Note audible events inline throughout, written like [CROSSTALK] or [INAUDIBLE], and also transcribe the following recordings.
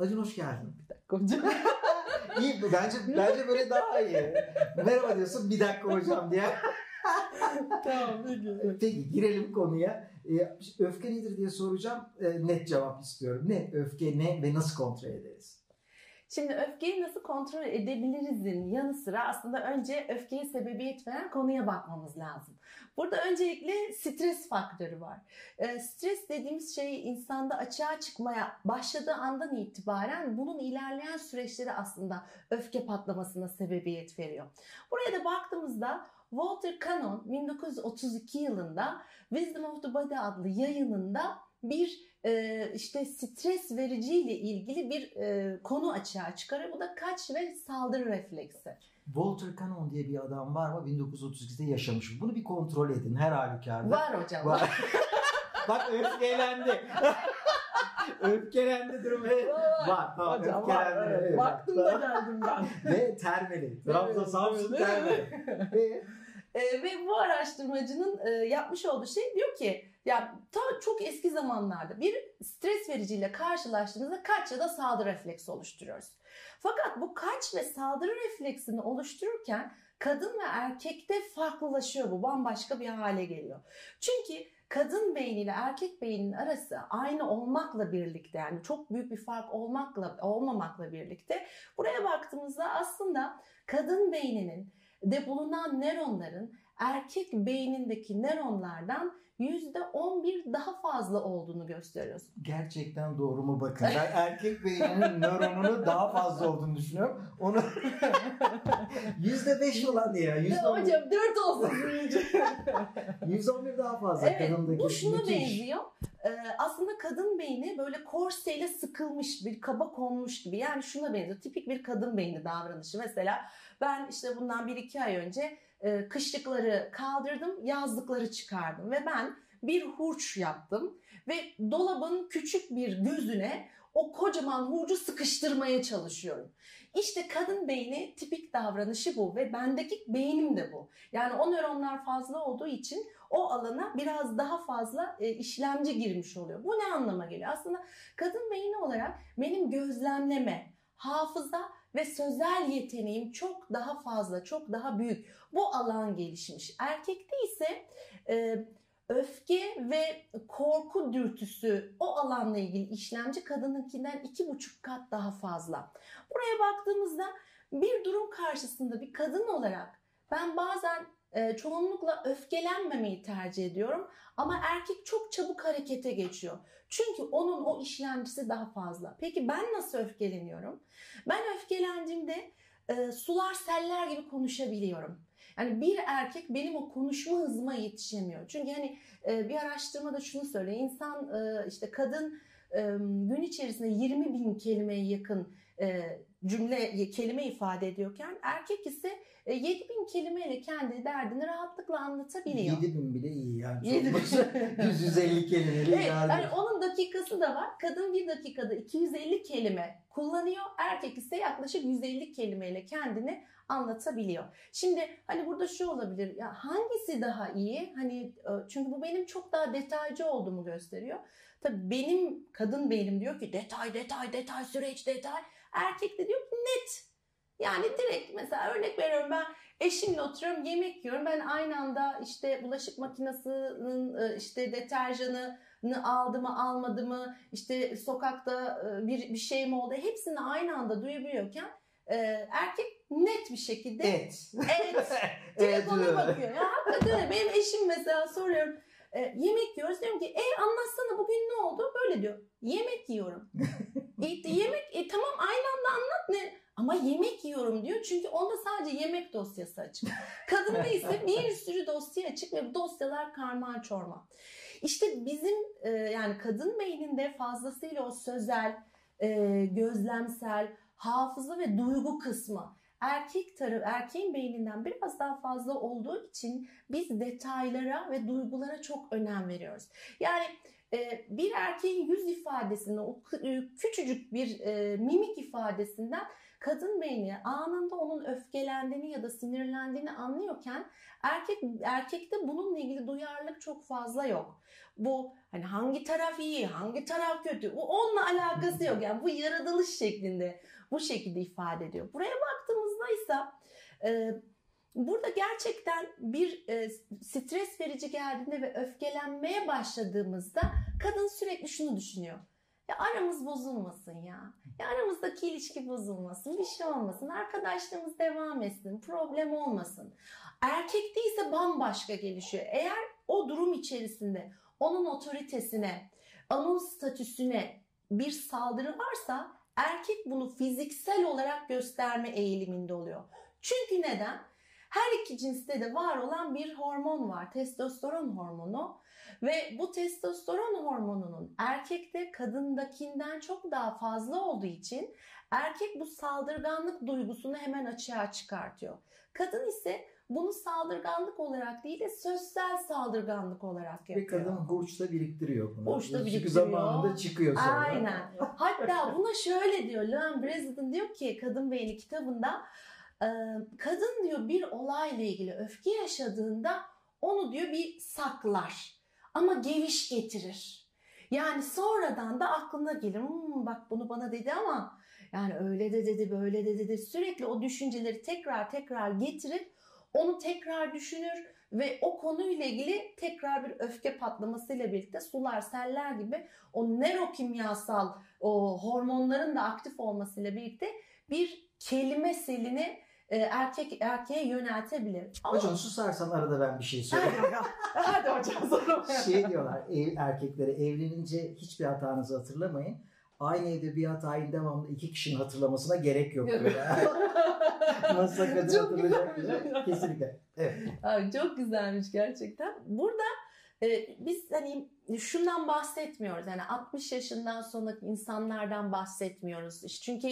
Acun hoş geldin. Bir dakika hocam. [LAUGHS] İyi bence bence böyle daha iyi. Merhaba diyorsun bir dakika hocam diye. [LAUGHS] tamam peki. Peki girelim konuya. Ee, öfke nedir diye soracağım. Ee, net cevap istiyorum. Ne öfke ne ve nasıl kontrol ederiz? Şimdi öfkeyi nasıl kontrol edebilirizin yanı sıra aslında önce öfkeyi sebebiyet veren konuya bakmamız lazım. Burada öncelikle stres faktörü var. E, stres dediğimiz şey insanda açığa çıkmaya başladığı andan itibaren bunun ilerleyen süreçleri aslında öfke patlamasına sebebiyet veriyor. Buraya da baktığımızda Walter Cannon 1932 yılında Wisdom of the Body adlı yayınında bir e, işte stres vericiyle ilgili bir e, konu açığa çıkarıyor. Bu da kaç ve saldırı refleksi. Walter Cannon diye bir adam var mı? 1932'de yaşamış. Bunu bir kontrol edin her halükarda. Var hocam. Var. [LAUGHS] Bak öfkelendi. [LAUGHS] öfkelendi durum. Var. Tamam, Hocam öfkelendi. var. Evet. Evet, Baktım da geldim ben. [LAUGHS] Ve termeli. Trabzon Samsun Evet. termeli. Ve E, ve bu araştırmacının e, yapmış olduğu şey diyor ki ya ta çok eski zamanlarda bir stres vericiyle karşılaştığımızda kaç ya da saldırı refleksi oluşturuyoruz. Fakat bu kaç ve saldırı refleksini oluştururken kadın ve erkekte farklılaşıyor bu. Bambaşka bir hale geliyor. Çünkü kadın beyniyle erkek beyninin arası aynı olmakla birlikte yani çok büyük bir fark olmakla olmamakla birlikte buraya baktığımızda aslında kadın beyninin de bulunan nöronların erkek beynindeki nöronlardan %11 daha fazla olduğunu gösteriyoruz. gerçekten doğru mu bakın. Ben erkek beyninin nöronunu daha fazla olduğunu düşünüyorum. Onu [LAUGHS] %5 olan ya. Ya %11, hocam 4 olsun. %11 daha fazla evet kadındaki. bu şuna Müthiş. benziyor. Ee, aslında kadın beyni böyle korseyle sıkılmış bir kaba konmuş gibi. Yani şuna benziyor. Tipik bir kadın beyni davranışı. Mesela ben işte bundan 1-2 ay önce e, kışlıkları kaldırdım, yazlıkları çıkardım ve ben bir hurç yaptım ve dolabın küçük bir gözüne o kocaman hurcu sıkıştırmaya çalışıyorum. İşte kadın beyni tipik davranışı bu ve bendeki beynim de bu. Yani o nöronlar fazla olduğu için o alana biraz daha fazla e, işlemci girmiş oluyor. Bu ne anlama geliyor? Aslında kadın beyni olarak benim gözlemleme, hafıza ve sözel yeteneğim çok daha fazla, çok daha büyük. Bu alan gelişmiş. Erkekte ise e, öfke ve korku dürtüsü o alanla ilgili işlemci kadınınkinden iki buçuk kat daha fazla. Buraya baktığımızda bir durum karşısında bir kadın olarak ben bazen e, çoğunlukla öfkelenmemeyi tercih ediyorum ama erkek çok çabuk harekete geçiyor. Çünkü onun o işlemcisi daha fazla. Peki ben nasıl öfkeleniyorum? Ben öfkelendiğimde e, sular seller gibi konuşabiliyorum. Yani bir erkek benim o konuşma hızıma yetişemiyor. Çünkü hani e, bir araştırmada şunu söylüyor. İnsan e, işte kadın e, gün içerisinde 20 bin kelimeye yakın e, cümle kelime ifade ediyorken erkek ise e, 7 bin kelimeyle kendi derdini rahatlıkla anlatabiliyor. 7000 bile iyi yani. Yedi bin. [LAUGHS] 150 kelimeyle Evet, yani onun dakikası da var. Kadın bir dakikada 250 kelime kullanıyor. Erkek ise yaklaşık 150 kelimeyle kendini anlatabiliyor. Şimdi hani burada şu olabilir. Ya hangisi daha iyi? Hani e, çünkü bu benim çok daha detaycı olduğumu gösteriyor. Tabii benim kadın beynim diyor ki detay detay detay süreç detay. Erkek de diyor ki net. Yani direkt mesela örnek veriyorum ben eşimle oturuyorum yemek yiyorum. Ben aynı anda işte bulaşık makinesinin e, işte deterjanı aldı mı almadı mı işte sokakta e, bir, bir şey mi oldu hepsini aynı anda duyabiliyorken e, erkek net bir şekilde Et. evet [LAUGHS] direkt ona bakıyor. Ya hakikaten öyle. benim eşim mesela soruyorum e, yemek yiyoruz diyorum ki e anlatsana bugün ne oldu böyle diyor yemek yiyorum. [LAUGHS] e, yemek e, tamam aynı anda anlat ne ama yemek yiyorum diyor çünkü onda sadece yemek dosyası açık. [LAUGHS] Kadında ise bir sürü dosya açık ve bu dosyalar karman çorman. İşte bizim e, yani kadın beyninde fazlasıyla o sözel, e, gözlemsel, hafıza ve duygu kısmı erkek tarafı erkeğin beyninden biraz daha fazla olduğu için biz detaylara ve duygulara çok önem veriyoruz. Yani e, bir erkeğin yüz ifadesinde o e, küçücük bir e, mimik ifadesinden kadın beyni anında onun öfkelendiğini ya da sinirlendiğini anlıyorken erkek erkekte bununla ilgili duyarlılık çok fazla yok. Bu hani hangi taraf iyi, hangi taraf kötü bu onunla alakası yok. Yani bu yaratılış şeklinde bu şekilde ifade ediyor. Buraya baktığımızda ise e, burada gerçekten bir e, stres verici geldiğinde ve öfkelenmeye başladığımızda kadın sürekli şunu düşünüyor. Ya aramız bozulmasın ya. Ya aramızdaki ilişki bozulmasın, bir şey olmasın, arkadaşlığımız devam etsin, problem olmasın. Erkekte ise bambaşka gelişiyor. Eğer o durum içerisinde onun otoritesine, onun statüsüne bir saldırı varsa erkek bunu fiziksel olarak gösterme eğiliminde oluyor. Çünkü neden? Her iki cinste de var olan bir hormon var. Testosteron hormonu. Ve bu testosteron hormonunun erkekte kadındakinden çok daha fazla olduğu için erkek bu saldırganlık duygusunu hemen açığa çıkartıyor. Kadın ise bunu saldırganlık olarak değil de sözsel saldırganlık olarak yapıyor. Bir kadın hurçta biriktiriyor bunu. Çünkü biriktiriyor. zamanında çıkıyor sonra. Aynen. Hatta buna şöyle diyor Leon Breseden diyor ki Kadın Beyni kitabında e, kadın diyor bir olayla ilgili öfke yaşadığında onu diyor bir saklar ama geviş getirir. Yani sonradan da aklına gelir hmm, bak bunu bana dedi ama yani öyle de dedi böyle de dedi sürekli o düşünceleri tekrar tekrar getirip onu tekrar düşünür ve o konuyla ilgili tekrar bir öfke patlamasıyla birlikte sular, seller gibi o nörokimyasal o hormonların da aktif olmasıyla birlikte bir kelime selini e, erkek erkeğe yöneltebilir. Ama- Hocam susarsan arada ben bir şey söyleyeyim. Hadi hocam sonra. şey diyorlar ev, erkeklere evlenince hiçbir hatanızı hatırlamayın. Aynı evde bir hatayı devamlı iki kişinin hatırlamasına gerek yok. [LAUGHS] Nasıl kadın Çok hatırlayacak güzel. Kesinlikle. Evet. Ay, çok güzelmiş gerçekten. Burada e, biz hani şundan bahsetmiyoruz. Yani 60 yaşından sonraki insanlardan bahsetmiyoruz. Çünkü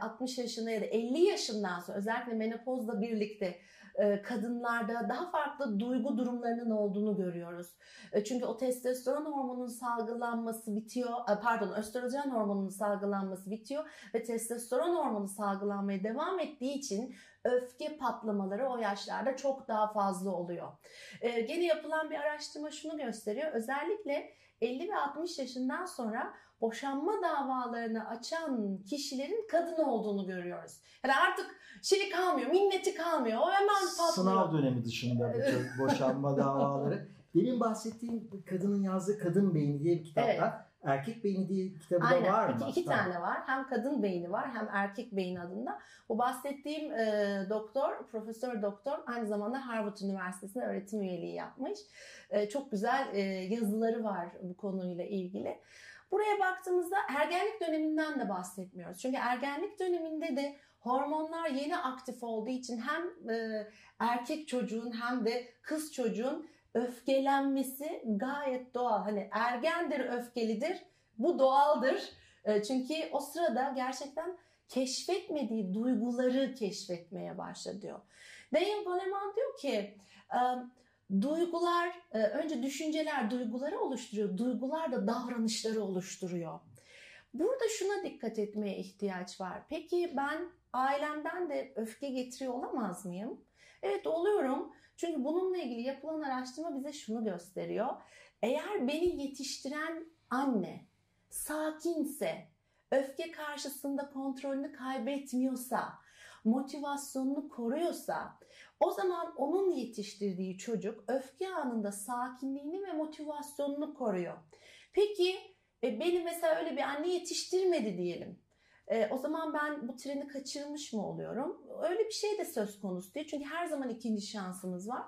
60 yaşında ya da 50 yaşından sonra özellikle menopozla birlikte e, kadınlarda daha farklı duygu durumlarının olduğunu görüyoruz. E, Çünkü o testosteron hormonunun salgılanması bitiyor. e, Pardon, östrojen hormonunun salgılanması bitiyor ve testosteron hormonu salgılanmaya devam ettiği için öfke patlamaları o yaşlarda çok daha fazla oluyor. Gene yapılan bir araştırma şunu gösteriyor. Özellikle 50 ve 60 yaşından sonra boşanma davalarını açan kişilerin kadın olduğunu görüyoruz. Yani artık şey kalmıyor, minneti kalmıyor. O hemen patlıyor. Sınav dönemi dışında bu [LAUGHS] boşanma davaları. Benim bahsettiğim kadının yazdığı Kadın Beyni diye bir kitapta. Evet. Erkek Beyni diye bir kitabı da Aynen. var mı? İki, iki Tamam. tane var. Hem kadın beyni var hem erkek beyni adında. Bu bahsettiğim e, doktor, profesör doktor aynı zamanda Harvard Üniversitesi'nde öğretim üyeliği yapmış. E, çok güzel e, yazıları var bu konuyla ilgili. Buraya baktığımızda ergenlik döneminden de bahsetmiyoruz. Çünkü ergenlik döneminde de hormonlar yeni aktif olduğu için hem e, erkek çocuğun hem de kız çocuğun öfkelenmesi gayet doğal. Hani ergendir, öfkelidir. Bu doğaldır. E, Çünkü o sırada gerçekten keşfetmediği duyguları keşfetmeye başladı diyor. Daniel Goleman diyor ki e, duygular e, önce düşünceler duyguları oluşturuyor. Duygular da davranışları oluşturuyor. Burada şuna dikkat etmeye ihtiyaç var. Peki ben ailemden de öfke getiriyor olamaz mıyım? Evet oluyorum. Çünkü bununla ilgili yapılan araştırma bize şunu gösteriyor. Eğer beni yetiştiren anne sakinse, öfke karşısında kontrolünü kaybetmiyorsa, motivasyonunu koruyorsa, o zaman onun yetiştirdiği çocuk öfke anında sakinliğini ve motivasyonunu koruyor. Peki e, beni mesela öyle bir anne yetiştirmedi diyelim. E, o zaman ben bu treni kaçırmış mı oluyorum? Öyle bir şey de söz konusu değil. Çünkü her zaman ikinci şansımız var.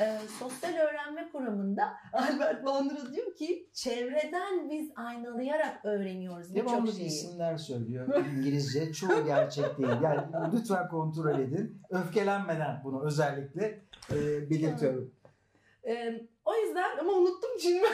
E, sosyal öğrenme kuramında [LAUGHS] Albert Bandura diyor ki çevreden biz aynalayarak öğreniyoruz Devamlı birçok şeyi. isimler söylüyor İngilizce. Çoğu gerçek değil. Yani lütfen kontrol edin. Öfkelenmeden bunu özellikle e, belirtiyorum. [LAUGHS] E, o yüzden ama unuttum şimdi. [LAUGHS]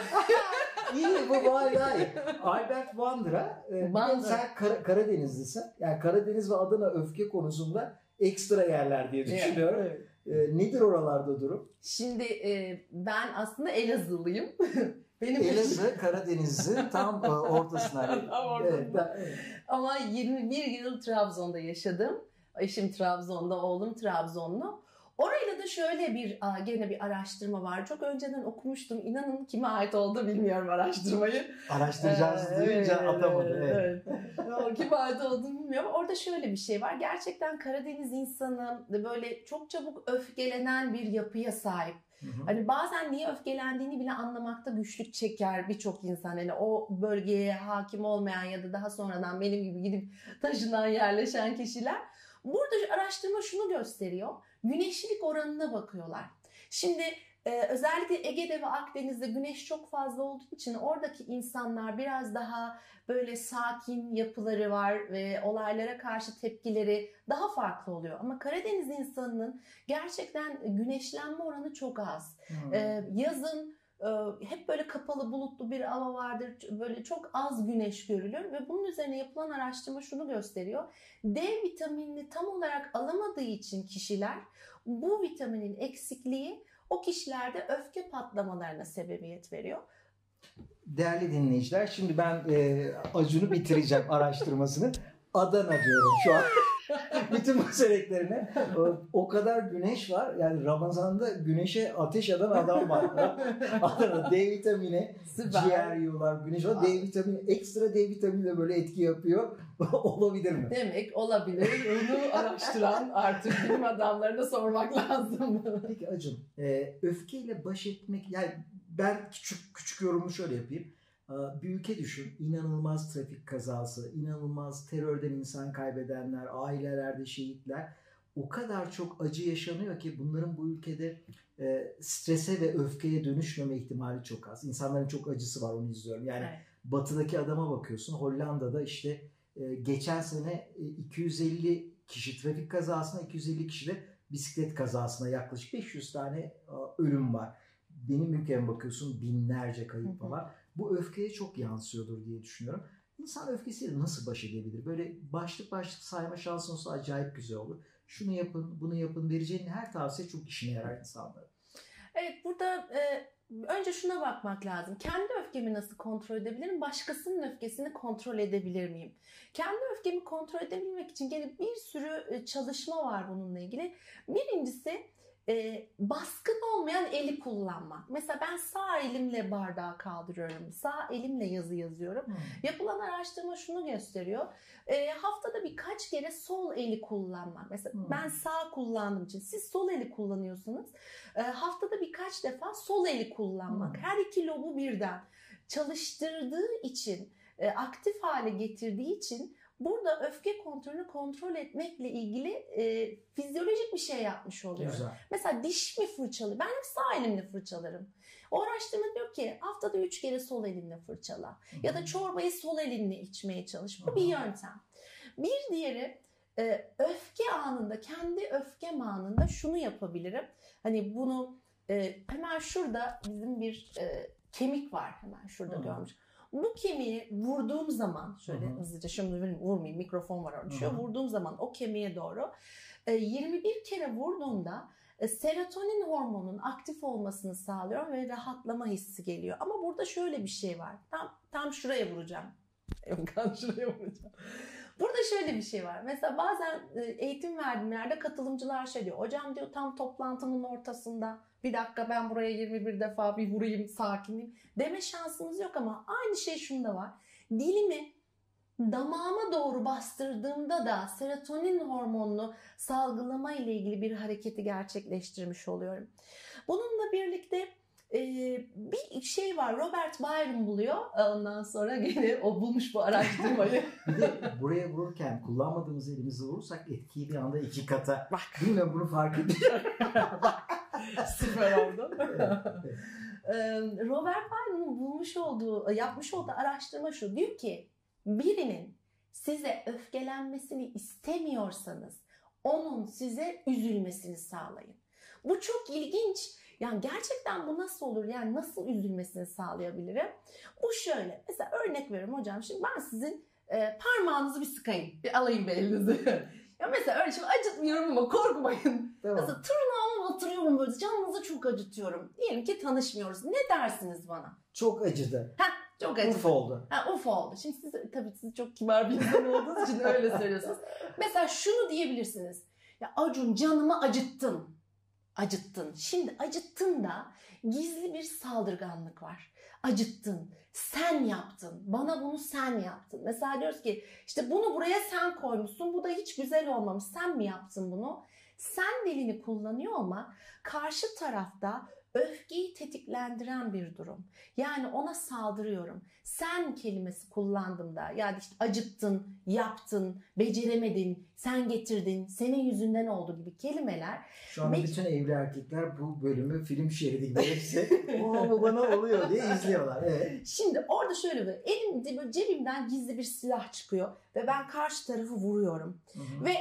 İyi bu var iyi. Albert Bandra. E, Bandra. sen Kara- Karadenizlisin. Yani Karadeniz ve Adana öfke konusunda ekstra yerler diye düşünüyorum. Evet. E, nedir oralarda durum? Şimdi e, ben aslında Elazığlıyım. [LAUGHS] Benim Elazığ Karadeniz'in tam e, ortasına. tam ortasında. Evet, Ama 21 yıl Trabzon'da yaşadım. Eşim Trabzon'da, oğlum Trabzonlu. Orayla da şöyle bir gene bir araştırma var. Çok önceden okumuştum. İnanın kime ait oldu bilmiyorum araştırmayı. Araştıracağız ee, evet, atamadı. Evet. evet. [LAUGHS] kime ait olduğunu bilmiyorum. Orada şöyle bir şey var. Gerçekten Karadeniz insanı böyle çok çabuk öfkelenen bir yapıya sahip. Hı hı. Hani bazen niye öfkelendiğini bile anlamakta güçlük çeker birçok insan. Hani o bölgeye hakim olmayan ya da daha sonradan benim gibi gidip taşınan yerleşen kişiler. Burada araştırma şunu gösteriyor güneşlilik oranına bakıyorlar. Şimdi e, özellikle Ege'de ve Akdeniz'de güneş çok fazla olduğu için oradaki insanlar biraz daha böyle sakin yapıları var ve olaylara karşı tepkileri daha farklı oluyor. Ama Karadeniz insanının gerçekten güneşlenme oranı çok az. Hmm. E, yazın hep böyle kapalı bulutlu bir hava vardır. Böyle çok az güneş görülür ve bunun üzerine yapılan araştırma şunu gösteriyor. D vitaminini tam olarak alamadığı için kişiler bu vitaminin eksikliği o kişilerde öfke patlamalarına sebebiyet veriyor. Değerli dinleyiciler şimdi ben e, Acun'u bitireceğim [LAUGHS] araştırmasını. Adana diyorum şu an. [LAUGHS] Bütün meseleklerine o kadar güneş var. Yani Ramazan'da güneşe ateş eden adam var. [LAUGHS] Adana D vitamini, Süper. ciğer yiyorlar, güneş var. D vitamini, ekstra D vitamini de böyle etki yapıyor. [LAUGHS] olabilir mi? Demek olabilir. Onu araştıran artık bilim adamlarına sormak lazım. Peki Acun, e, öfkeyle baş etmek, yani ben küçük küçük yorumu şöyle yapayım ee, bir ülke düşün. İnanılmaz trafik kazası, inanılmaz terörden insan kaybedenler, ailelerde şehitler. O kadar çok acı yaşanıyor ki bunların bu ülkede e, strese ve öfkeye dönüşmeme ihtimali çok az. İnsanların çok acısı var onu izliyorum. Yani evet. batıdaki adama bakıyorsun. Hollanda'da işte e, geçen sene 250 e, kişi trafik kazasına, 250 kişi de bisiklet kazasına yaklaşık 500 tane ölüm var. Benim ülkeme bakıyorsun binlerce kayıp falan bu öfkeye çok yansıyordur diye düşünüyorum. İnsan öfkesiyle nasıl baş edebilir? Böyle başlık başlık sayma şansın olsa acayip güzel olur. Şunu yapın, bunu yapın vereceğin her tavsiye çok işine yarar insanlara. Evet burada e, önce şuna bakmak lazım. Kendi öfkemi nasıl kontrol edebilirim? Başkasının öfkesini kontrol edebilir miyim? Kendi öfkemi kontrol edebilmek için gene bir sürü e, çalışma var bununla ilgili. Birincisi e, baskın olmayan eli kullanmak. Mesela ben sağ elimle bardağı kaldırıyorum. Sağ elimle yazı yazıyorum. Hmm. Yapılan araştırma şunu gösteriyor. E, haftada birkaç kere sol eli kullanmak. Mesela hmm. ben sağ kullandığım için siz sol eli kullanıyorsunuz. E, haftada birkaç defa sol eli kullanmak. Hmm. Her iki lobu birden çalıştırdığı için, e, aktif hale getirdiği için Burada öfke kontrolünü kontrol etmekle ilgili e, fizyolojik bir şey yapmış oluyor. Güzel. Mesela diş mi fırçalı? Ben hep sağ elimle fırçalarım. O araştırma diyor ki haftada üç kere sol elinle fırçala. Hı-hı. Ya da çorbayı sol elinle içmeye çalış. Bu Hı-hı. bir yöntem. Bir diğeri e, öfke anında, kendi öfke anında şunu yapabilirim. Hani bunu e, hemen şurada bizim bir e, kemik var hemen şurada Hı-hı. görmüş. Bu kemiği vurduğum zaman şöyle Hı-hı. hızlıca şimdi vurmayayım mikrofon var orada düşüyor. Vurduğum zaman o kemiğe doğru 21 e, kere vurduğunda e, serotonin hormonunun aktif olmasını sağlıyor ve rahatlama hissi geliyor. Ama burada şöyle bir şey var. Tam tam şuraya vuracağım. [LAUGHS] Tam şuraya vuracağım. Burada şöyle bir şey var. Mesela bazen e, eğitim verdiğim yerde katılımcılar şey diyor. Hocam diyor tam toplantının ortasında bir dakika ben buraya 21 defa bir vurayım sakinleyeyim deme şansımız yok ama aynı şey şunda var. Dilimi damağıma doğru bastırdığımda da serotonin hormonunu salgılama ile ilgili bir hareketi gerçekleştirmiş oluyorum. Bununla birlikte e, bir şey var Robert Byron buluyor ondan sonra gene o bulmuş bu araştırmayı. [LAUGHS] bir de buraya vururken kullanmadığımız elimizi vurursak etkiyi bir anda iki kata. Bak. Bilmiyorum bunu fark ediyorum. [LAUGHS] [LAUGHS] Bak. [LAUGHS] Süper oldu. [LAUGHS] Robert Byron'un bulmuş olduğu, yapmış olduğu araştırma şu. Diyor ki birinin size öfkelenmesini istemiyorsanız onun size üzülmesini sağlayın. Bu çok ilginç. Yani gerçekten bu nasıl olur? Yani nasıl üzülmesini sağlayabilirim? Bu şöyle. Mesela örnek veriyorum hocam. Şimdi ben sizin e, parmağınızı bir sıkayım. Bir alayım bir elinizi. [LAUGHS] ya mesela öyle şimdi acıtmıyorum ama korkmayın. Tamam. Mesela batırıyorum böyle canınızı çok acıtıyorum. Diyelim ki tanışmıyoruz. Ne dersiniz bana? Çok acıdı. Heh, çok acıdı. Uf oldu. Ha, uf oldu. Şimdi siz tabii siz çok kibar bir insan olduğunuz için öyle söylüyorsunuz. [LAUGHS] Mesela şunu diyebilirsiniz. Ya Acun canımı acıttın. Acıttın. Şimdi acıttın da gizli bir saldırganlık var. Acıttın. Sen yaptın. Bana bunu sen yaptın. Mesela diyoruz ki işte bunu buraya sen koymuşsun. Bu da hiç güzel olmamış. Sen mi yaptın bunu? Sen dilini kullanıyor olmak karşı tarafta öfkeyi tetiklendiren bir durum. Yani ona saldırıyorum. Sen kelimesi kullandım da yani işte acıttın, yaptın, beceremedin, sen getirdin, senin yüzünden oldu gibi kelimeler. Şu anda Ve- bütün evli erkekler bu bölümü film şeridi gibi [LAUGHS] hepsi o bu bana oluyor diye izliyorlar. Evet. Şimdi orada şöyle bir elimde böyle cebimden gizli bir silah çıkıyor ve ben karşı tarafı vuruyorum. Hı hı. Ve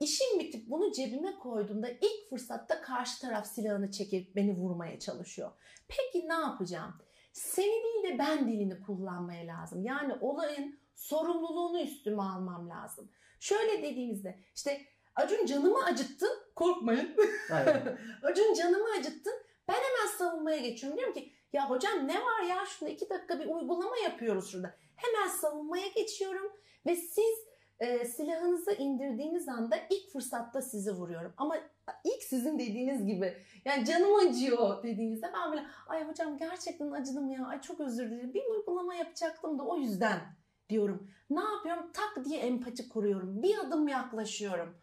işim bitip bunu cebime koyduğumda ilk fırsatta karşı taraf silahını çekip beni vurmaya çalışıyor. Peki ne yapacağım? Seni değil de ben dilini kullanmaya lazım. Yani olayın sorumluluğunu üstüme almam lazım. Şöyle dediğimizde işte Acun canımı acıttın korkmayın. [LAUGHS] Acun canımı acıttın. Ben hemen savunmaya geçiyorum. Diyorum ki ya hocam ne var ya şurada iki dakika bir uygulama yapıyoruz şurada. Hemen savunmaya geçiyorum ve siz e, silahınızı indirdiğiniz anda ilk fırsatta sizi vuruyorum. Ama ilk sizin dediğiniz gibi yani canım acıyor dediğinizde ben böyle ay hocam gerçekten acıdım ya ay çok özür dilerim bir uygulama yapacaktım da o yüzden diyorum. Ne yapıyorum? Tak diye empati kuruyorum. Bir adım yaklaşıyorum.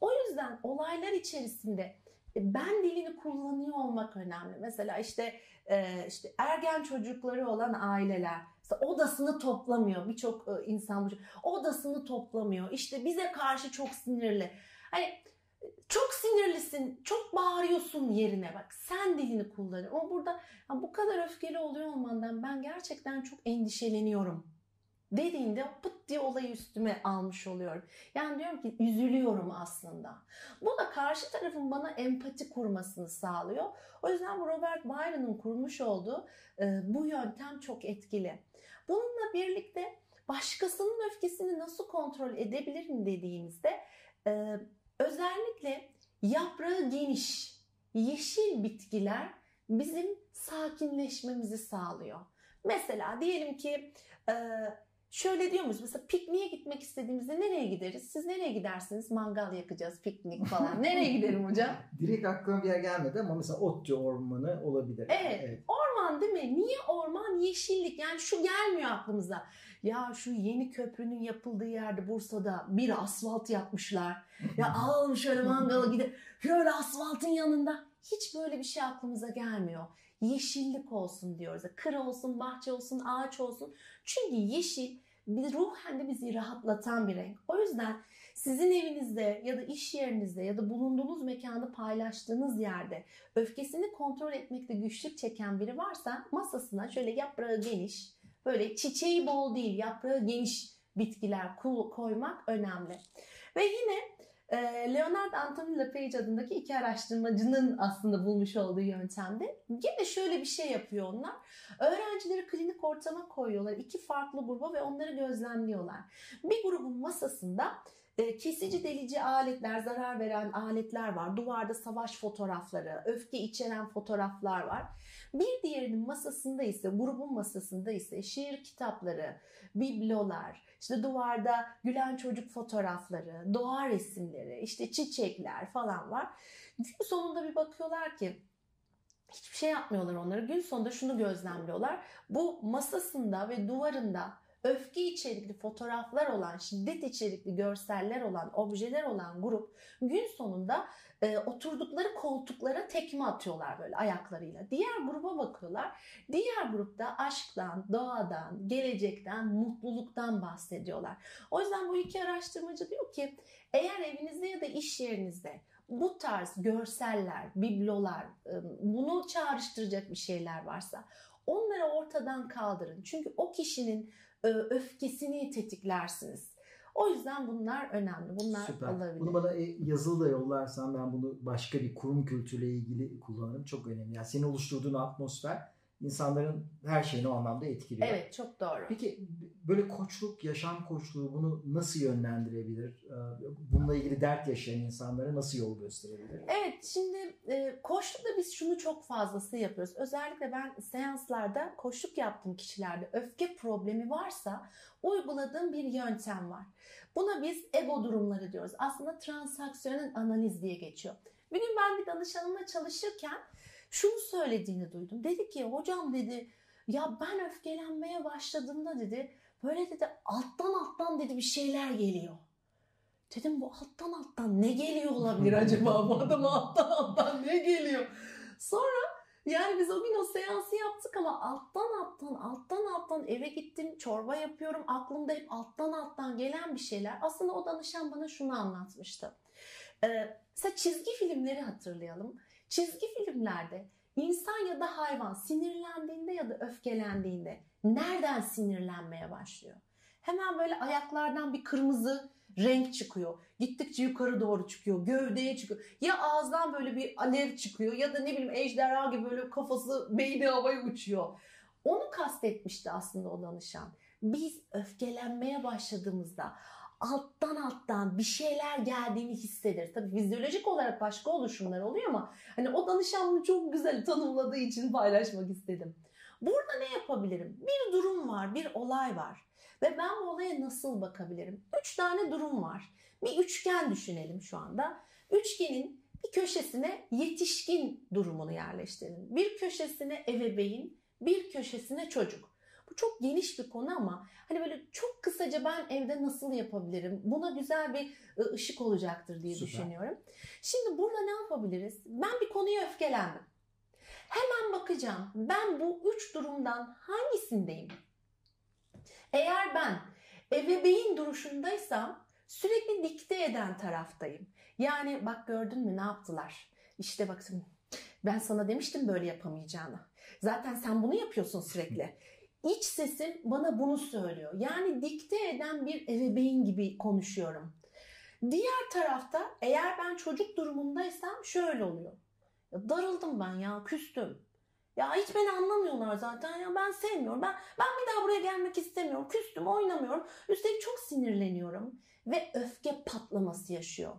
O yüzden olaylar içerisinde e, ben dilini kullanıyor olmak önemli. Mesela işte e, işte ergen çocukları olan aileler odasını toplamıyor. Birçok insan bu- odasını toplamıyor. İşte bize karşı çok sinirli. Hani çok sinirlisin, çok bağırıyorsun yerine bak. Sen dilini kullan. Ama burada "Ya bu kadar öfkeli oluyor olmandan ben gerçekten çok endişeleniyorum dediğinde pıt diye olayı üstüme almış oluyorum. Yani diyorum ki üzülüyorum aslında. Bu da karşı tarafın bana empati kurmasını sağlıyor. O yüzden bu Robert Byron'ın kurmuş olduğu e, bu yöntem çok etkili. Bununla birlikte başkasının öfkesini nasıl kontrol edebilirim dediğimizde e, özellikle yaprağı geniş, yeşil bitkiler bizim sakinleşmemizi sağlıyor. Mesela diyelim ki e, şöyle diyor muyuz? Mesela pikniğe gitmek istediğimizde nereye gideriz? Siz nereye gidersiniz? Mangal yakacağız, piknik falan. [LAUGHS] Nereye giderim hocam? Direkt aklıma bir yer gelmedi ama mesela Otçu Ormanı olabilir. Evet. Orman değil mi? Niye orman? Yeşillik. Yani şu gelmiyor aklımıza. Ya şu yeni köprünün yapıldığı yerde Bursa'da bir asfalt yapmışlar. Ya [LAUGHS] alalım şöyle mangala gidelim. Şöyle asfaltın yanında. Hiç böyle bir şey aklımıza gelmiyor. Yeşillik olsun diyoruz. Kır olsun, bahçe olsun, ağaç olsun. Çünkü yeşil bir ruhen de bizi rahatlatan bir renk. O yüzden sizin evinizde ya da iş yerinizde ya da bulunduğunuz mekanı paylaştığınız yerde öfkesini kontrol etmekte güçlük çeken biri varsa masasına şöyle yaprağı geniş, böyle çiçeği bol değil yaprağı geniş bitkiler koymak önemli. Ve yine e, Leonard Anthony LePage adındaki iki araştırmacının aslında bulmuş olduğu yöntemde yine şöyle bir şey yapıyor onlar. Öğrencileri klinik ortama koyuyorlar iki farklı gruba ve onları gözlemliyorlar. Bir grubun masasında kesici delici aletler, zarar veren aletler var. Duvarda savaş fotoğrafları, öfke içeren fotoğraflar var. Bir diğerinin masasında ise, grubun masasında ise şiir kitapları, biblolar, işte duvarda gülen çocuk fotoğrafları, doğa resimleri, işte çiçekler falan var. Gün sonunda bir bakıyorlar ki hiçbir şey yapmıyorlar onları. Gün sonunda şunu gözlemliyorlar. Bu masasında ve duvarında öfke içerikli fotoğraflar olan, şiddet içerikli görseller olan, objeler olan grup gün sonunda e, oturdukları koltuklara tekme atıyorlar böyle ayaklarıyla. Diğer gruba bakıyorlar. Diğer grupta aşktan, doğadan, gelecekten, mutluluktan bahsediyorlar. O yüzden bu iki araştırmacı diyor ki eğer evinizde ya da iş yerinizde bu tarz görseller, biblolar, e, bunu çağrıştıracak bir şeyler varsa onları ortadan kaldırın. Çünkü o kişinin öfkesini tetiklersiniz. O yüzden bunlar önemli. Bunlar Süper. olabilir. Bunu bana e, yazılı da yollarsan ben bunu başka bir kurum kültürüyle ilgili kullanırım. Çok önemli. Yani senin oluşturduğun atmosfer insanların her şeyini o anlamda etkiliyor. Evet çok doğru. Peki böyle koçluk, yaşam koçluğu bunu nasıl yönlendirebilir? Ee, bununla ilgili dert yaşayan insanlara nasıl yol gösterebilir? Evet şimdi e, koçlukta biz şunu çok fazlası yapıyoruz. Özellikle ben seanslarda koçluk yaptığım kişilerde öfke problemi varsa uyguladığım bir yöntem var. Buna biz ego durumları diyoruz. Aslında transaksiyonun analiz diye geçiyor. Bir gün ben bir danışanımla çalışırken şunu söylediğini duydum. Dedi ki hocam dedi ya ben öfkelenmeye başladığımda dedi böyle dedi alttan alttan dedi bir şeyler geliyor. Dedim bu alttan alttan ne geliyor olabilir [LAUGHS] acaba bu adama alttan alttan ne geliyor? Sonra yani biz o gün o seansı yaptık ama alttan alttan alttan alttan eve gittim çorba yapıyorum aklımda hep alttan alttan gelen bir şeyler. Aslında o danışan bana şunu anlatmıştı. Ee, mesela çizgi filmleri hatırlayalım. Çizgi filmlerde insan ya da hayvan sinirlendiğinde ya da öfkelendiğinde nereden sinirlenmeye başlıyor? Hemen böyle ayaklardan bir kırmızı renk çıkıyor. Gittikçe yukarı doğru çıkıyor. Gövdeye çıkıyor. Ya ağızdan böyle bir alev çıkıyor ya da ne bileyim ejderha gibi böyle kafası beyni havaya uçuyor. Onu kastetmişti aslında o danışan. Biz öfkelenmeye başladığımızda alttan alttan bir şeyler geldiğini hissederiz. Tabii fizyolojik olarak başka oluşumlar oluyor ama hani o danışan bunu çok güzel tanımladığı için paylaşmak istedim. Burada ne yapabilirim? Bir durum var, bir olay var. Ve ben bu olaya nasıl bakabilirim? Üç tane durum var. Bir üçgen düşünelim şu anda. Üçgenin bir köşesine yetişkin durumunu yerleştirelim. Bir köşesine ebeveyn, bir köşesine çocuk. Çok geniş bir konu ama hani böyle çok kısaca ben evde nasıl yapabilirim? Buna güzel bir ıı, ışık olacaktır diye Süper. düşünüyorum. Şimdi burada ne yapabiliriz? Ben bir konuya öfkelendim. Hemen bakacağım. Ben bu üç durumdan hangisindeyim? Eğer ben ebeveyn duruşundaysam sürekli dikte eden taraftayım. Yani bak gördün mü ne yaptılar? İşte bakın ben sana demiştim böyle yapamayacağını. Zaten sen bunu yapıyorsun sürekli. [LAUGHS] İç sesim bana bunu söylüyor. Yani dikte eden bir ebeveyn gibi konuşuyorum. Diğer tarafta eğer ben çocuk durumundaysam şöyle oluyor. Ya darıldım ben ya küstüm. Ya hiç beni anlamıyorlar zaten ya ben sevmiyorum. Ben ben bir daha buraya gelmek istemiyorum. Küstüm oynamıyorum. Üstelik çok sinirleniyorum ve öfke patlaması yaşıyor.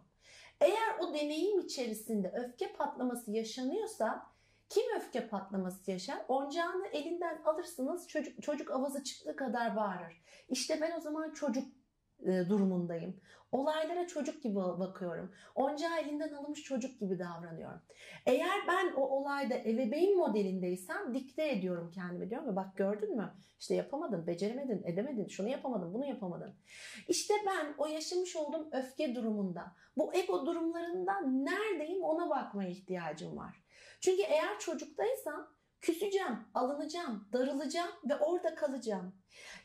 Eğer o deneyim içerisinde öfke patlaması yaşanıyorsa kim öfke patlaması yaşar? Oncağını elinden alırsınız çocuk, çocuk avazı çıktığı kadar bağırır. İşte ben o zaman çocuk e, durumundayım. Olaylara çocuk gibi bakıyorum. Onca elinden alınmış çocuk gibi davranıyorum. Eğer ben o olayda ebeveyn modelindeysem dikte ediyorum kendime diyorum ve bak gördün mü? İşte yapamadın, beceremedin, edemedin, şunu yapamadın, bunu yapamadın. İşte ben o yaşamış olduğum öfke durumunda, bu ego durumlarında neredeyim ona bakmaya ihtiyacım var. Çünkü eğer çocuktaysam küseceğim, alınacağım, darılacağım ve orada kalacağım.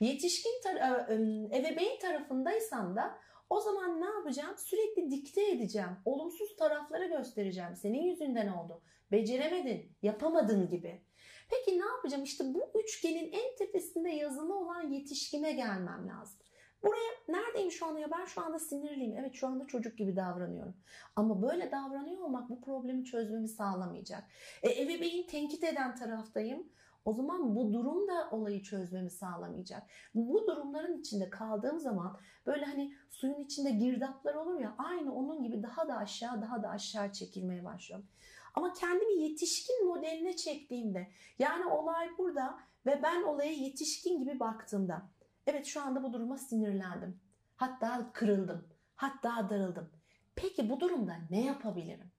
Yetişkin tar- e, ebeveyn tarafındaysam da o zaman ne yapacağım? Sürekli dikte edeceğim. Olumsuz tarafları göstereceğim. Senin yüzünden oldu. Beceremedin, yapamadın gibi. Peki ne yapacağım? İşte bu üçgenin en tepesinde yazılı olan yetişkine gelmem lazım. Buraya neredeyim şu anda ya ben şu anda sinirliyim. Evet şu anda çocuk gibi davranıyorum. Ama böyle davranıyor olmak bu problemi çözmemi sağlamayacak. E, ebeveyn tenkit eden taraftayım. O zaman bu durum da olayı çözmemi sağlamayacak. Bu durumların içinde kaldığım zaman böyle hani suyun içinde girdaplar olur ya aynı onun gibi daha da aşağı daha da aşağı çekilmeye başlıyorum. Ama kendimi yetişkin modeline çektiğimde yani olay burada ve ben olaya yetişkin gibi baktığımda evet şu anda bu duruma sinirlendim. Hatta kırıldım. Hatta darıldım. Peki bu durumda ne yapabilirim?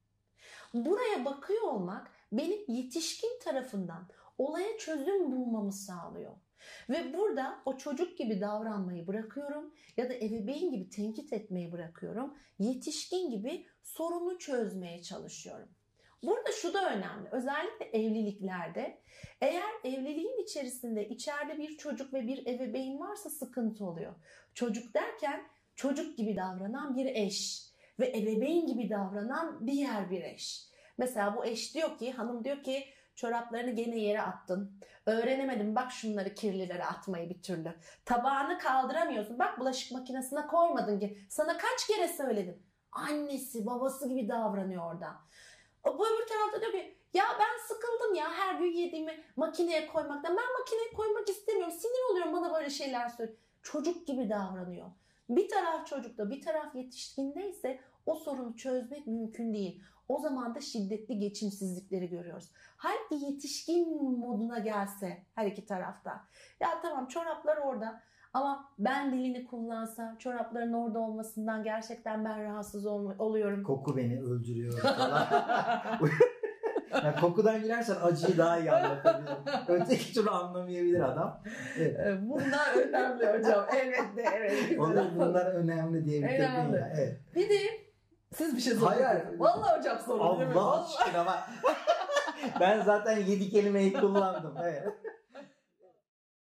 Buraya bakıyor olmak benim yetişkin tarafından olaya çözüm bulmamı sağlıyor. Ve burada o çocuk gibi davranmayı bırakıyorum ya da ebeveyn gibi tenkit etmeyi bırakıyorum. Yetişkin gibi sorunu çözmeye çalışıyorum. Burada şu da önemli. Özellikle evliliklerde eğer evliliğin içerisinde içeride bir çocuk ve bir ebeveyn varsa sıkıntı oluyor. Çocuk derken çocuk gibi davranan bir eş ve ebeveyn gibi davranan diğer bir eş. Mesela bu eş diyor ki, hanım diyor ki Çoraplarını gene yere attın. Öğrenemedim bak şunları kirlilere atmayı bir türlü. Tabağını kaldıramıyorsun. Bak bulaşık makinesine koymadın ki. Sana kaç kere söyledim. Annesi babası gibi davranıyor orada. Bu öbür tarafta diyor ki Ya ben sıkıldım ya her gün yediğimi makineye koymaktan. Ben makineye koymak istemiyorum. Sinir oluyorum bana böyle şeyler söylüyor. Çocuk gibi davranıyor. Bir taraf çocukta bir taraf yetişkindeyse o sorunu çözmek mümkün değil. O zaman da şiddetli geçimsizlikleri görüyoruz. Halbuki yetişkin moduna gelse her iki tarafta. Ya tamam çoraplar orada ama ben dilini kullansa çorapların orada olmasından gerçekten ben rahatsız ol- oluyorum. Koku beni öldürüyor falan. [LAUGHS] yani kokudan girersen acıyı daha iyi anlatabilirim. Öteki türlü anlamayabilir adam. Evet. Ee, Bunlar önemli hocam. [LAUGHS] Evet de evet. Onun bunlar önemli diye bitirdin Önemli. ya. Evet. Bir de siz bir şey sorun. Hayır. Vallahi hocam sorun değil mi? Allah aşkına bak. [LAUGHS] ben zaten yedi kelimeyi kullandım. Evet.